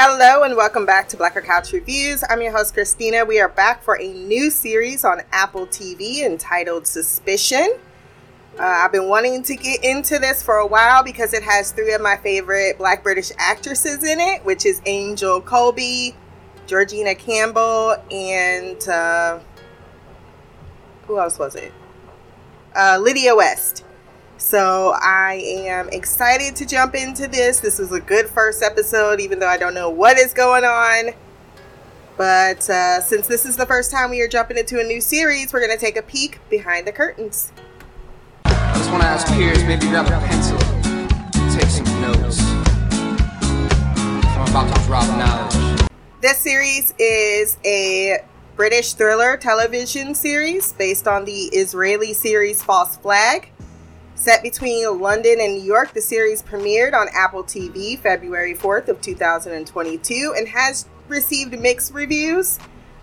Hello and welcome back to Blacker Couch Reviews. I'm your host, Christina. We are back for a new series on Apple TV entitled Suspicion. Uh, I've been wanting to get into this for a while because it has three of my favorite black British actresses in it, which is Angel Coulby, Georgina Campbell, and uh, who else was it? Uh, Lydia West. So I am excited to jump into this. This was a good first episode, even though I don't know what is going on. But uh, since this is the first time we are jumping into a new series, we're going to take a peek behind the curtains. I just want to ask peers, maybe grab a pencil, take some notes. I'm about to drop knowledge. This series is a British thriller television series based on the Israeli series False Flag. Set between London and New York, the series premiered on Apple TV February 4th of 2022 and has received mixed reviews.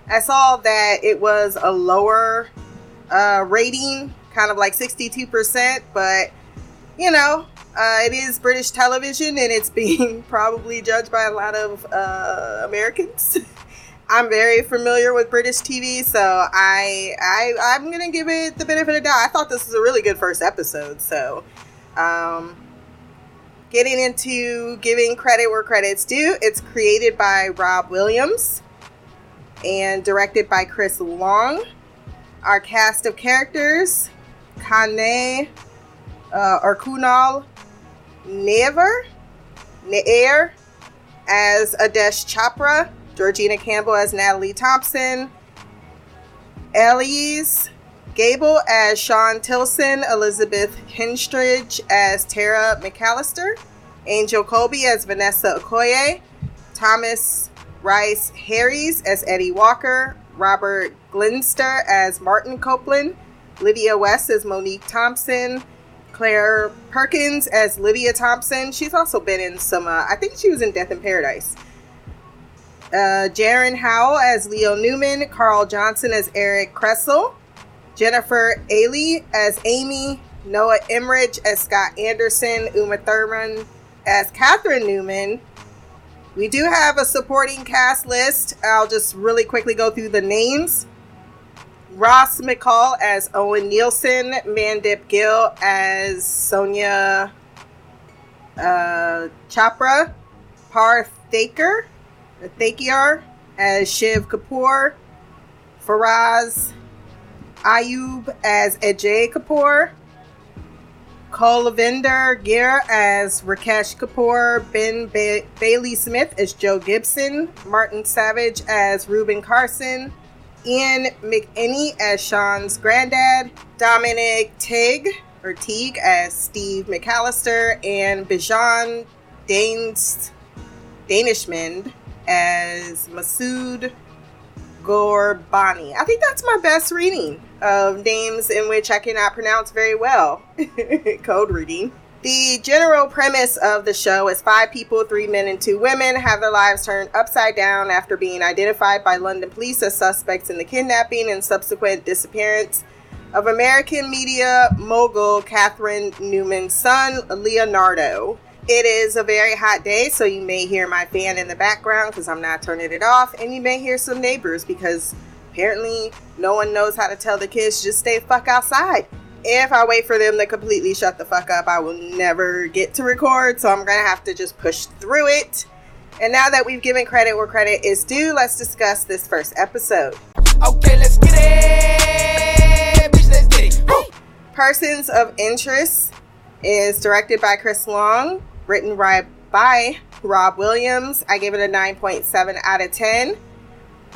I saw that it was a lower uh, rating, kind of like 62%, but you know, uh, it is British television and it's being probably judged by a lot of uh, Americans. I'm very familiar with British TV, so I I I'm gonna give it the benefit of doubt. I thought this was a really good first episode, so um, getting into giving credit where credit's due. It's created by Rob Williams and directed by Chris Long. Our cast of characters: Kane uh, or Kunal Never Nair as Adesh Chopra. Georgina Campbell as Natalie Thompson, Elyes Gabel as Sean Tilson, Elizabeth Henstridge as Tara McAllister, Angel Coulby as Vanessa Okoye, Thomas Rhys Harries as Eddie Walker, Robert Glenister as Martin Copeland, Lydia West as Monique Thompson, Claire Perkins as Lydia Thompson. She's also been in some, uh, I think she was in Death in Paradise uh, Jaron Howell as Leo Newman, Carl Johnson as Eric Kressel, Jennifer Ailey as Amy, Noah Emmerich as Scott Anderson, Uma Thurman as Catherine Newman. We do have a supporting cast list. I'll just really quickly go through the names. Ross McCall as Owen Nielsen, Mandip Gill as Sonia uh, Chopra, Parth Thaker Thakiar as Shiv Kapoor, Faraz Ayub as Ajay Kapoor, Kulvinder Ghir as Rakesh Kapoor, Ben ba- Bailey Smith as Joe Gibson, Martin Savage as Reuben Carson, Ian McElhinney as Sean's granddad, Dominic Tig or Teague as Steve McAllister, and Bijan Danes Daneshmand as Masood Gorbani. I think that's my best reading of names in which I cannot pronounce very well. Code reading. The general premise of the show is five people, three men and two women, have their lives turned upside down after being identified by London police as suspects in the kidnapping and subsequent disappearance of American media mogul Catherine Newman's son, Leonardo. It is a very hot day, so you may hear my fan in the background because I'm not turning it off, and you may hear some neighbors because apparently no one knows how to tell the kids just stay fuck outside. If I wait for them to completely shut the fuck up, I will never get to record, so I'm gonna have to just push through it. And now that we've given credit where credit is due, let's discuss this first episode. Okay, let's get it. Bitch, let's get it. Persons of Interest is directed by Chris Long, written by Rob Williams. I gave it a 9.7 out of 10.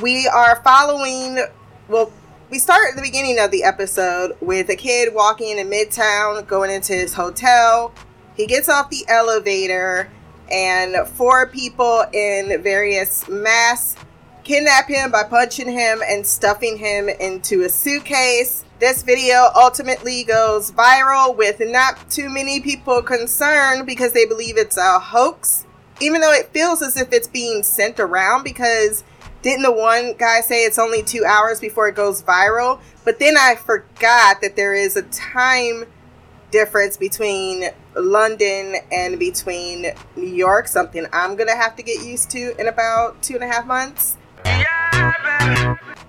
We are following, well, we start at the beginning of the episode with a kid walking in Midtown, going into his hotel. He gets off the elevator, and four people in various masks kidnap him by punching him and stuffing him into a suitcase. This video ultimately goes viral with not too many people concerned because they believe it's a hoax, even though it feels as if it's being sent around because didn't the one guy say it's only two hours before it goes viral? But then I forgot that there is a time difference between London and between New York, something I'm gonna have to get used to in about two and a half months.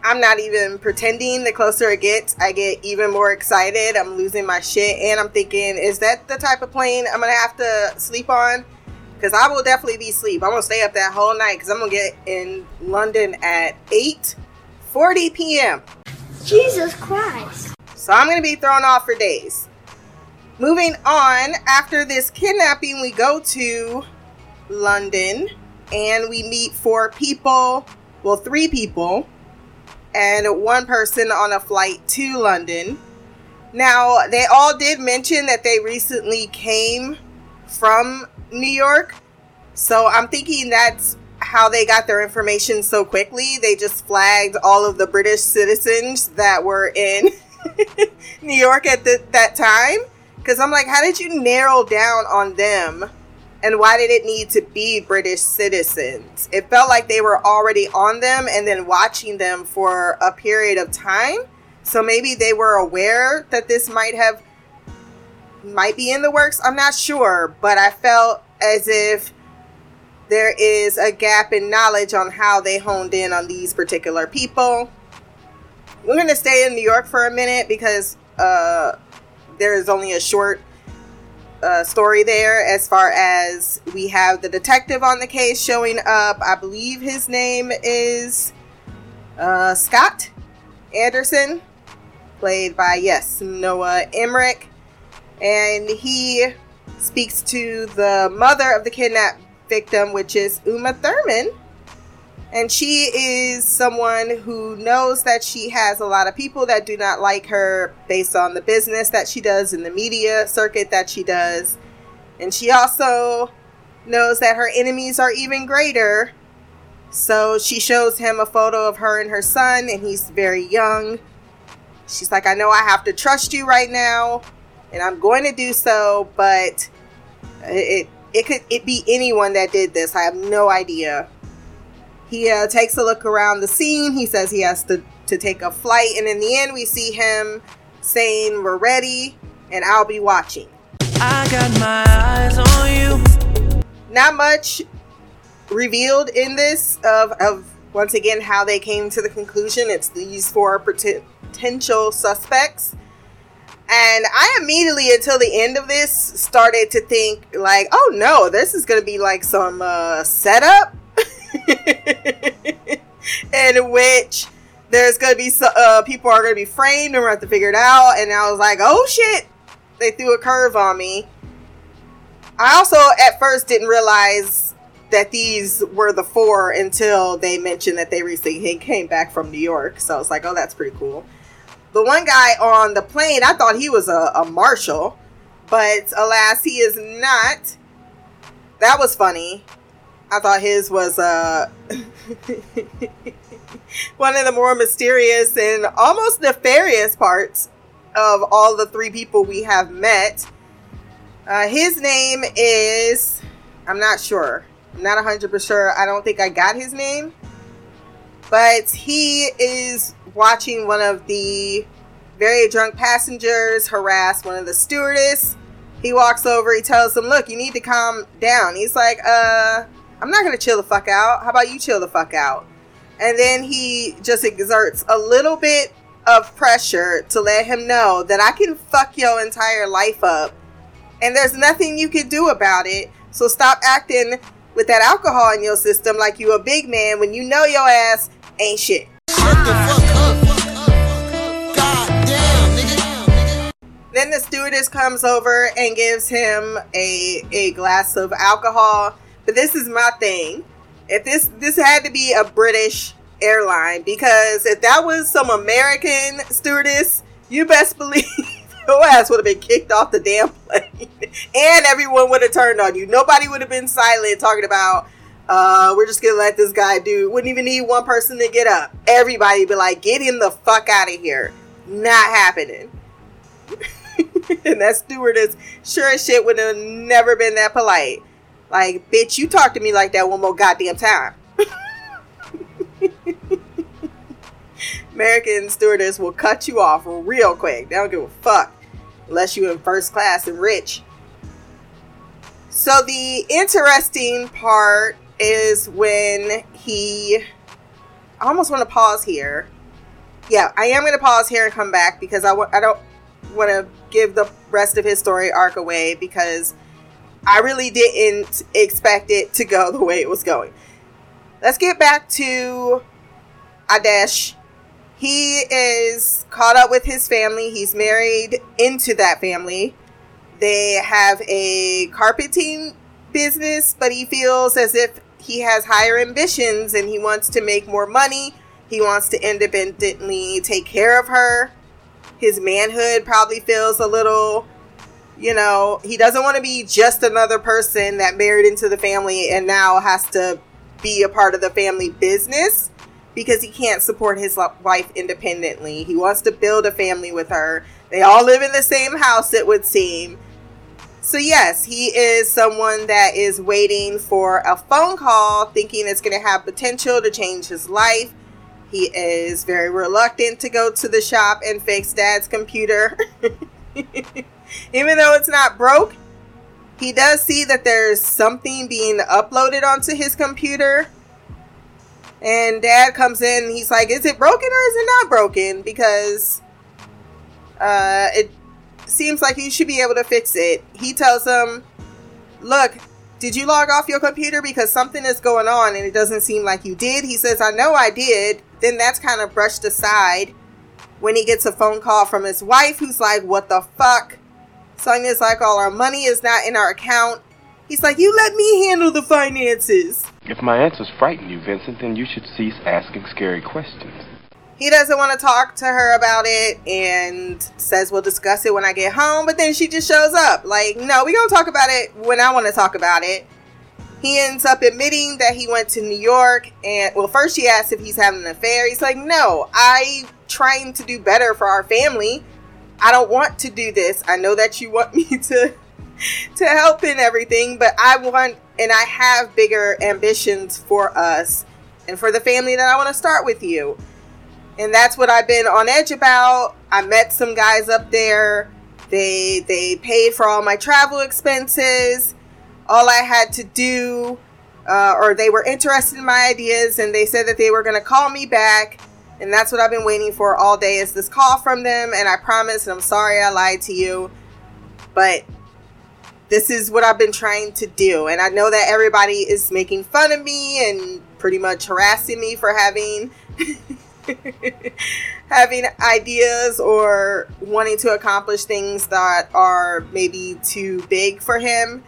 I'm not even pretending. The closer it gets, I get even more excited. I'm losing my shit, and I'm thinking, is that the type of plane I'm gonna have to sleep on? Because I will definitely be asleep. I'm gonna stay up that whole night because I'm gonna get in London at 8:40 p.m. Jesus Christ. So I'm gonna be thrown off for days. Moving on, after this kidnapping, we go to London and we meet four people, well, three people, and one person on a flight to London. Now, they all did mention that they recently came from New York. So I'm thinking that's how they got their information so quickly. They just flagged all of the British citizens that were in New York at the, that time. Because I'm like, how did you narrow down on them? And why did it need to be British citizens? It felt like they were already on them and then watching them for a period of time. So maybe they were aware that this might have might be in the works. I'm not sure, but I felt as if there is a gap in knowledge on how they honed in on these particular people. We're going to stay in New York for a minute because uh, there is only a short uh, story there as far as we have the detective on the case showing up. I believe his name is uh, Scott Anderson, played by, yes, Noah Emmerich. And he speaks to the mother of the kidnapped victim, which is Uma Thurman. And she is someone who knows that she has a lot of people that do not like her based on the business that she does in the media circuit that she does. And she also knows that her enemies are even greater. So she shows him a photo of her and her son, and he's very young. She's like, I know I have to trust you right now, and I'm going to do so, but it, it could it be anyone that did this. I have no idea. He uh, takes a look around the scene. He says he has to, to take a flight. And in the end, we see him saying, We're ready and I'll be watching. I got my eyes on you. Not much revealed in this of, of once again how they came to the conclusion. It's these four potential suspects. And I immediately, until the end of this, started to think, like, oh no, this is going to be like some uh, setup in which there's gonna be uh, people are gonna be framed and we have to figure it out. And I was like, oh shit, they threw a curve on me. I also at first didn't realize that these were the four until they mentioned that they recently came back from New York. So I was like, oh, that's pretty cool. The one guy on the plane, I thought he was a, a marshal, but alas, he is not. That was funny. I thought his was uh, one of the more mysterious and almost nefarious parts of all the three people we have met. Uh, his name is, I'm not sure. I'm not 100% sure. I don't think I got his name. But he is watching one of the very drunk passengers harass one of the stewardess. He walks over, he tells him, Look, you need to calm down. He's like, Uh, I'm not gonna chill the fuck out. How about you chill the fuck out? And then he just exerts a little bit of pressure to let him know that I can fuck your entire life up and there's nothing you can do about it. So stop acting with that alcohol in your system like you a big man when you know your ass ain't shit. Then the stewardess comes over and gives him a, a glass of alcohol but this is my thing. If this this had to be a British airline because if that was some American stewardess, you best believe your ass would have been kicked off the damn plane, and everyone would have turned on you. Nobody would have been silent talking about. Uh, we're just gonna let this guy do. Wouldn't even need one person to get up. Everybody be like, get him the fuck out of here. Not happening. and that stewardess sure as shit would have never been that polite. Like, bitch, you talk to me like that one more goddamn time. American stewardess will cut you off real quick. They don't give a fuck. unless you in first class and rich. So the interesting part is when he I almost want to pause here. Yeah, I am going to pause here and come back because I w- I don't want to give the rest of his story arc away because I really didn't expect it to go the way it was going. Let's get back to Adesh. He is caught up with his family. He's married into that family. They have a carpeting business, but he feels as if he has higher ambitions and he wants to make more money. He wants to independently take care of her. His manhood probably feels a little, you know, he doesn't want to be just another person that married into the family and now has to be a part of the family business because he can't support his wife independently. He wants to build a family with her. They all live in the same house, it would seem. So, yes, he is someone that is waiting for a phone call, thinking it's going to have potential to change his life. He is very reluctant to go to the shop and fix dad's computer. Even though it's not broke, he does see that there's something being uploaded onto his computer. And dad comes in he's like, Is it broken or is it not broken? Because uh, it seems like you should be able to fix it. He tells him, Look, did you log off your computer? Because something is going on and it doesn't seem like you did. He says, I know I did. Then that's kind of brushed aside when he gets a phone call from his wife who's like, What the fuck? Sonya's like, All our money is not in our account. He's like, You let me handle the finances. If my answers frighten you, Vincent, then you should cease asking scary questions he doesn't want to talk to her about it and says we'll discuss it when I get home. But then she just shows up. Like, no, we're going to talk about it when I want to talk about it. He ends up admitting that he went to New York and, well, first she asks if he's having an affair. He's like, no, I trying to do better for our family. I don't want to do this. I know that you want me to to help in everything, but I want and I have bigger ambitions for us and for the family that I want to start with you and that's what I've been on edge about. I met some guys up there. They they paid for all my travel expenses. All I had to do, uh, or they were interested in my ideas, and they said that they were going to call me back. And that's what I've been waiting for all day is this call from them. And I promise, and I'm sorry I lied to you, but this is what I've been trying to do. And I know that everybody is making fun of me and pretty much harassing me for having having ideas or wanting to accomplish things that are maybe too big for him.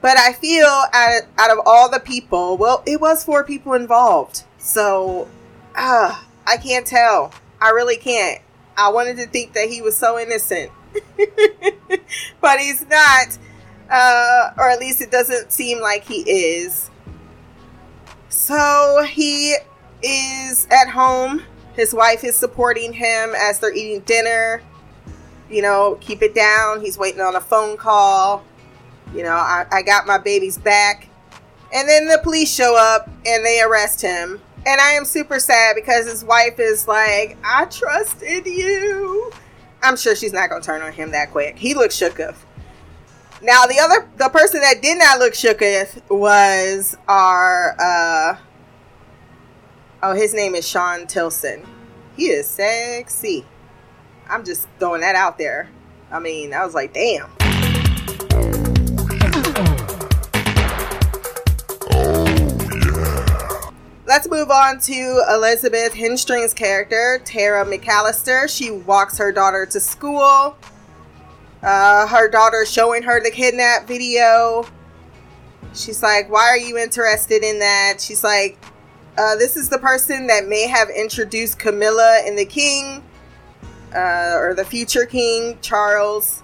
But I feel out, out of all the people, well, it was four people involved. So, uh, I can't tell. I really can't. I wanted to think that he was so innocent. but he's not. Uh, or at least it doesn't seem like he is. So he is at home. His wife is supporting him as they're eating dinner. You know, keep it down. He's waiting on a phone call. You know, I, I got my baby's back. And then the police show up and they arrest him. And I am super sad because his wife is like, I trusted you. I'm sure she's not to turn on him that quick. He looks shook of. Now, the other, the person that did not look shook of was our, uh, Oh, his name is Sean Tilson. He is sexy. I'm just throwing that out there. I mean, I was like, damn. Let's move on to Elizabeth Henstridge's character, Tara McAllister. She walks her daughter to school. Uh, her daughter showing her the kidnap video. She's like, Why are you interested in that? She's like, uh, this is the person that may have introduced Camilla and the king, uh, or the future king, Charles.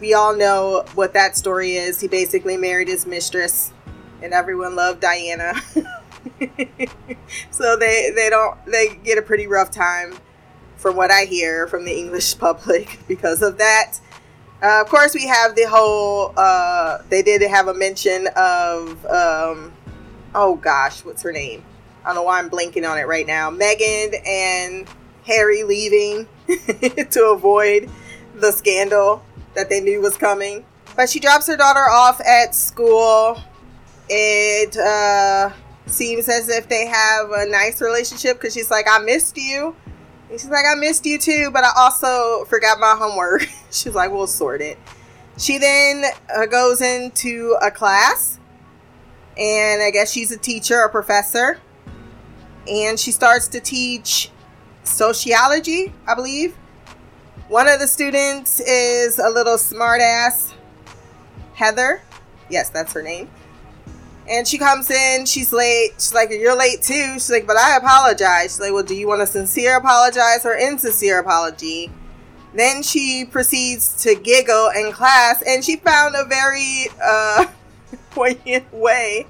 We all know what that story is. He basically married his mistress, and everyone loved Diana. so they, they don't they get a pretty rough time from what I hear from the English public because of that. Uh, of course, we have the whole. Uh, they did have a mention of um, oh gosh, what's her name? I don't know why I'm blanking on it right now. Meghan and Harry leaving to avoid the scandal that they knew was coming. But she drops her daughter off at school. It uh, seems as if they have a nice relationship because she's like, I missed you. And she's like, I missed you too, but I also forgot my homework. she's like, we'll sort it. She then uh, goes into a class, and I guess she's a teacher, a professor, and she starts to teach sociology, I believe. One of the students is a little smartass, Heather. Yes, that's her name. And she comes in, she's late. She's like, You're late too. She's like, But I apologize. She's like, Well, do you want a sincere apologize or insincere apology? Then she proceeds to giggle in class, and she found a very uh, poignant way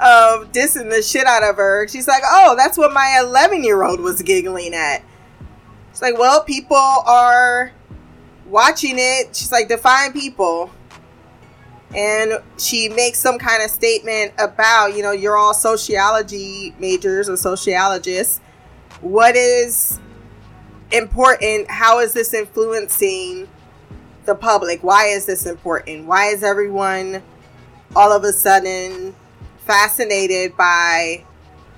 of dissing the shit out of her. She's like, Oh, that's what my 11 year old was giggling at. It's like, Well, people are watching it. She's like, Define people and she makes some kind of statement about, you know, you're all sociology majors or sociologists. What is important? How is this influencing the public? Why is this important? Why is everyone all of a sudden fascinated by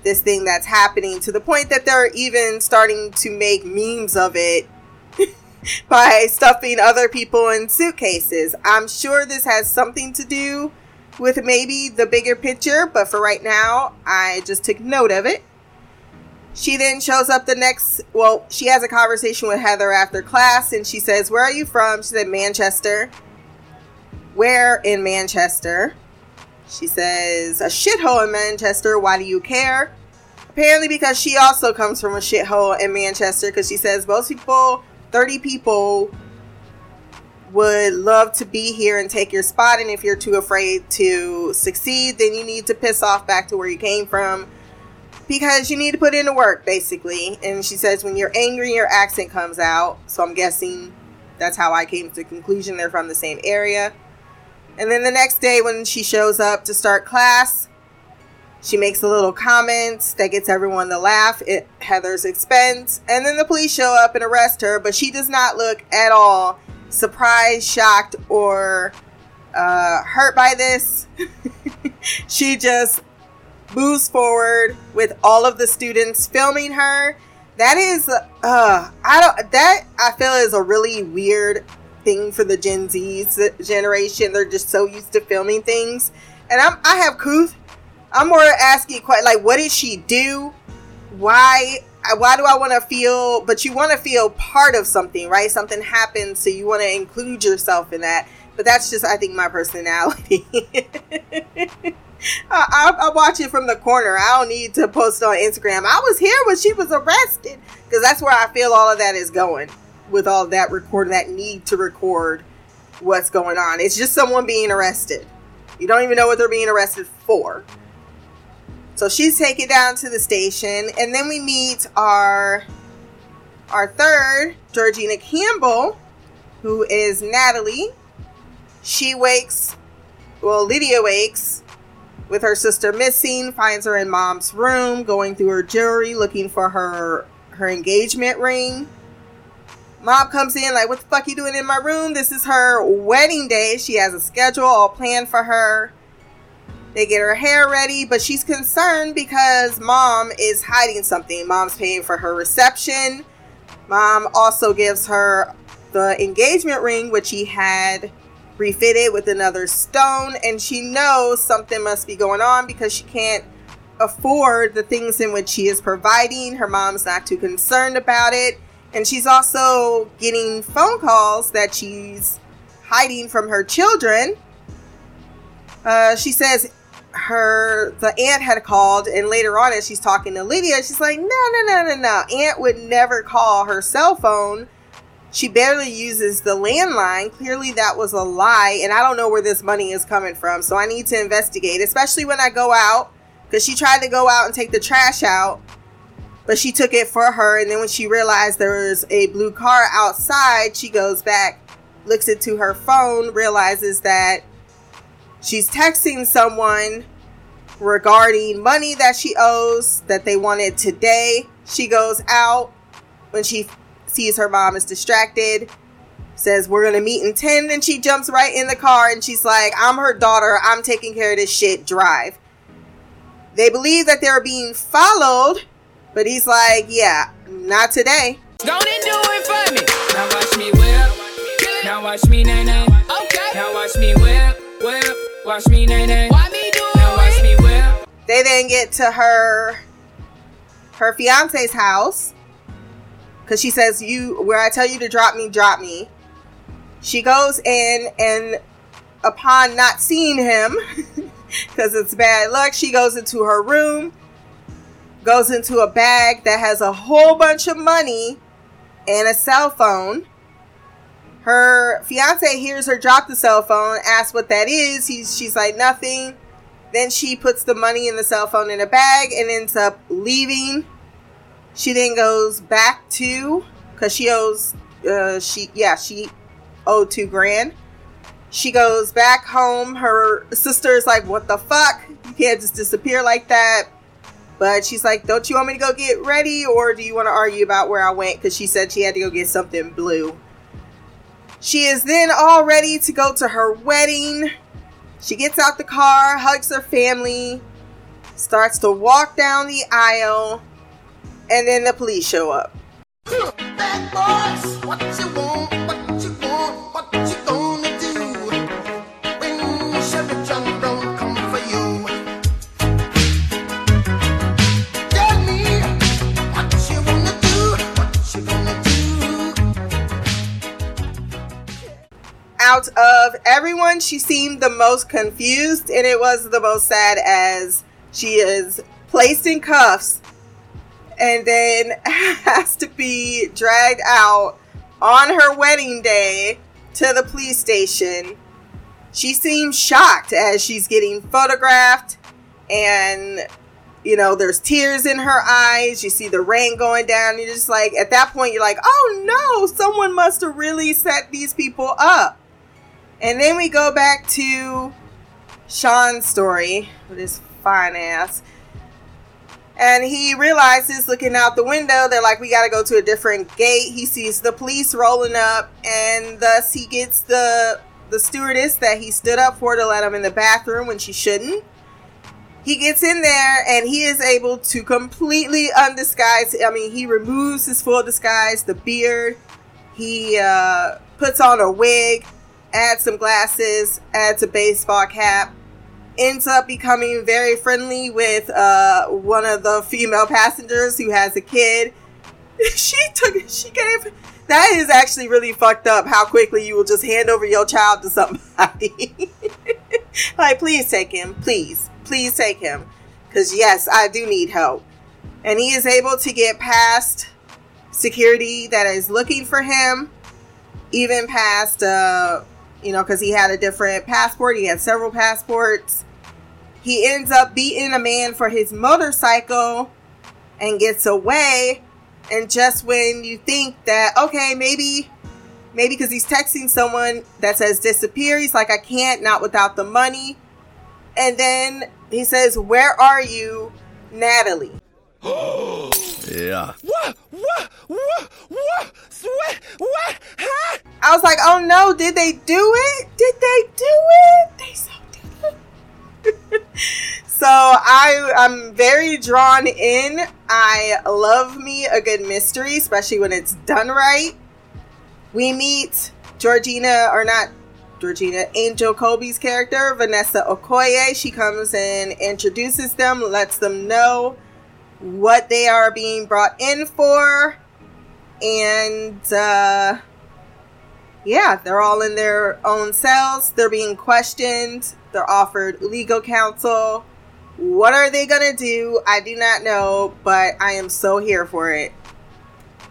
this thing that's happening to the point that they're even starting to make memes of it by stuffing other people in suitcases. I'm sure this has something to do with maybe the bigger picture, but for right now, I just took note of it. She then shows up the next, well, she has a conversation with Heather after class and she says, Where are you from? She said, Manchester. Where in Manchester? She says, A shithole in Manchester. Why do you care? Apparently, because she also comes from a shithole in Manchester, because she says most people 30 people would love to be here and take your spot. And if you're too afraid to succeed, then you need to piss off back to where you came from because you need to put in the work, basically. And she says, when you're angry, your accent comes out. So I'm guessing that's how I came to the conclusion they're from the same area. And then the next day, when she shows up to start class, she makes a little comment that gets everyone to laugh at Heather's expense. And then the police show up and arrest her, but she does not look at all surprised, shocked, or uh, hurt by this. she just moves forward with all of the students filming her. That is, uh, I don't, that I feel is a really weird thing for the Gen Z generation. They're just so used to filming things. And I'm, I have couth I'm more asking quite like, what did she do? Why? Why do I want to feel? But you want to feel part of something, right? Something happened, so you want to include yourself in that. But that's just, I think, my personality. I, I, watch it from the corner. I don't need to post on Instagram. I was here when she was arrested because that's where I feel all of that is going with all that record, that need to record what's going on. It's just someone being arrested. You don't even know what they're being arrested for. So she's taken down to the station, and then we meet our our third, Georgina Campbell, who is Natalie. She wakes, well, Lydia wakes with her sister missing, finds her in mom's room, going through her jewelry, looking for her her engagement ring. Mom comes in like, "What the fuck you doing in my room? This is her wedding day. She has a schedule all planned for her." They get her hair ready, but she's concerned because mom is hiding something. Mom's paying for her reception. Mom also gives her the engagement ring, which he had refitted with another stone, and she knows something must be going on because she can't afford the things in which she is providing. Her mom's not too concerned about it. And she's also getting phone calls that she's hiding from her children. Uh, she says her the aunt had called and later on as she's talking to lydia she's like no no no no no. Aunt would never call her cell phone. She barely uses the landline. Clearly that was a lie and i don't know where this money is coming from so i need to investigate especially when i go out because she tried to go out and take the trash out but she took it for her and then when she realized there was a blue car outside she goes back looks into her phone realizes that She's texting someone regarding money that she owes that they wanted today. She goes out when she sees her mom is distracted. says we're gonna meet in 10 then she jumps right in the car and she's like i'm her daughter i'm taking care of this shit drive they believe that they're being followed but he's like yeah not today Don't do it for me. Now watch me whip. Now watch me nay. Watch me nay nay. Why me do Now watch me whip. they then get to her her fiance's house because she says you where i tell you to drop me drop me she goes in and upon not seeing him because it's bad luck she goes into her room goes into a bag that has a whole bunch of money and a cell phone her fiance hears her drop the cell phone asks what that is He's, she's like nothing then she puts the money in the cell phone in a bag and ends up leaving. She then goes back to because she owes uh she yeah she owed two grand. She goes back home. Her sister is like, "What the fuck? You can't just disappear like that." But she's like, "Don't you want me to go get ready, or do you want to argue about where I went?" Because she said she had to go get something blue. She is then all ready to go to her wedding. She gets out the car, hugs her family, starts to walk down the aisle, and then the police show up. Bad boys, what you want, Out of everyone, she seemed the most confused, and it was the most sad as she is placed in cuffs and then has to be dragged out on her wedding day to the police station. She seems shocked as she's getting photographed, and you know, there's tears in her eyes. You see the rain going down. You're just like, at that point, you're like, oh no, someone must have really set these people up. And then we go back to Sean's story with his fine ass. And he realizes looking out the window, they're like, we got to go to a different gate. He sees the police rolling up, and thus he gets the the stewardess that he stood up for to let him in the bathroom when she shouldn't. He gets in there and he is able to completely undisguise. I mean, he removes his full disguise, the beard. He uh, puts on a wig, adds some glasses, adds a baseball cap, ends up becoming very friendly with uh, one of the female passengers who has a kid. she took, she gave. That is actually really fucked up. How quickly you will just hand over your child to somebody. like, please take him, please, please take him, because yes, I do need help. And he is able to get past security that is looking for him, even past, uh, you know, because he had a different passport. He had several passports. He ends up beating a man for his motorcycle and gets away. And just when you think that, okay, maybe, maybe because he's texting someone that says disappear, he's like, I can't, not without the money. And then he says, Where are you, Natalie? Yeah. I was like, oh no, did they do it? Did they do it? They so did it. so I I'm very drawn in. I love me a good mystery, especially when it's done right. We meet Georgina or not Georgina, Angel Coulby's character, Vanessa Okoye. She comes and introduces them, lets them know what they are being brought in for. And uh yeah, they're all in their own cells. They're being questioned. They're offered legal counsel. What are they to do? I do not know, but I am so here for it.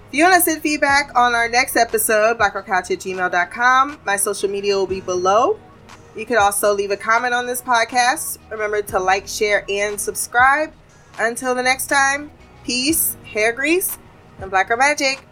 If you want to send feedback on our next episode, blackrockcouch at gmail.com, my social media will be below. You could also leave a comment on this podcast. Remember to like, share, and subscribe. Until the next time, peace, hair grease, and blacker magic.